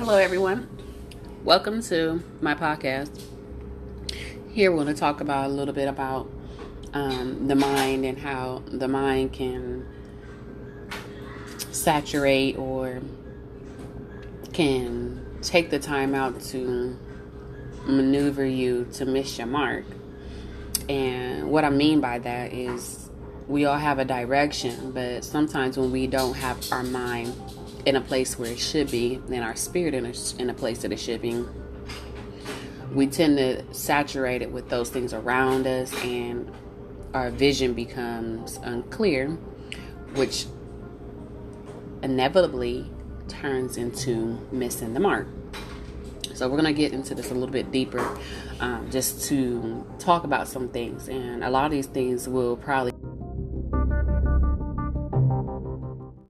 Hello, everyone. Welcome to my podcast. Here, we're going to talk about a little bit about um, the mind and how the mind can saturate or can take the time out to maneuver you to miss your mark. And what I mean by that is we all have a direction, but sometimes when we don't have our mind in a place where it should be, and our spirit in a, in a place that it should be, we tend to saturate it with those things around us, and our vision becomes unclear, which inevitably turns into missing the mark. So, we're going to get into this a little bit deeper um, just to talk about some things. And a lot of these things will probably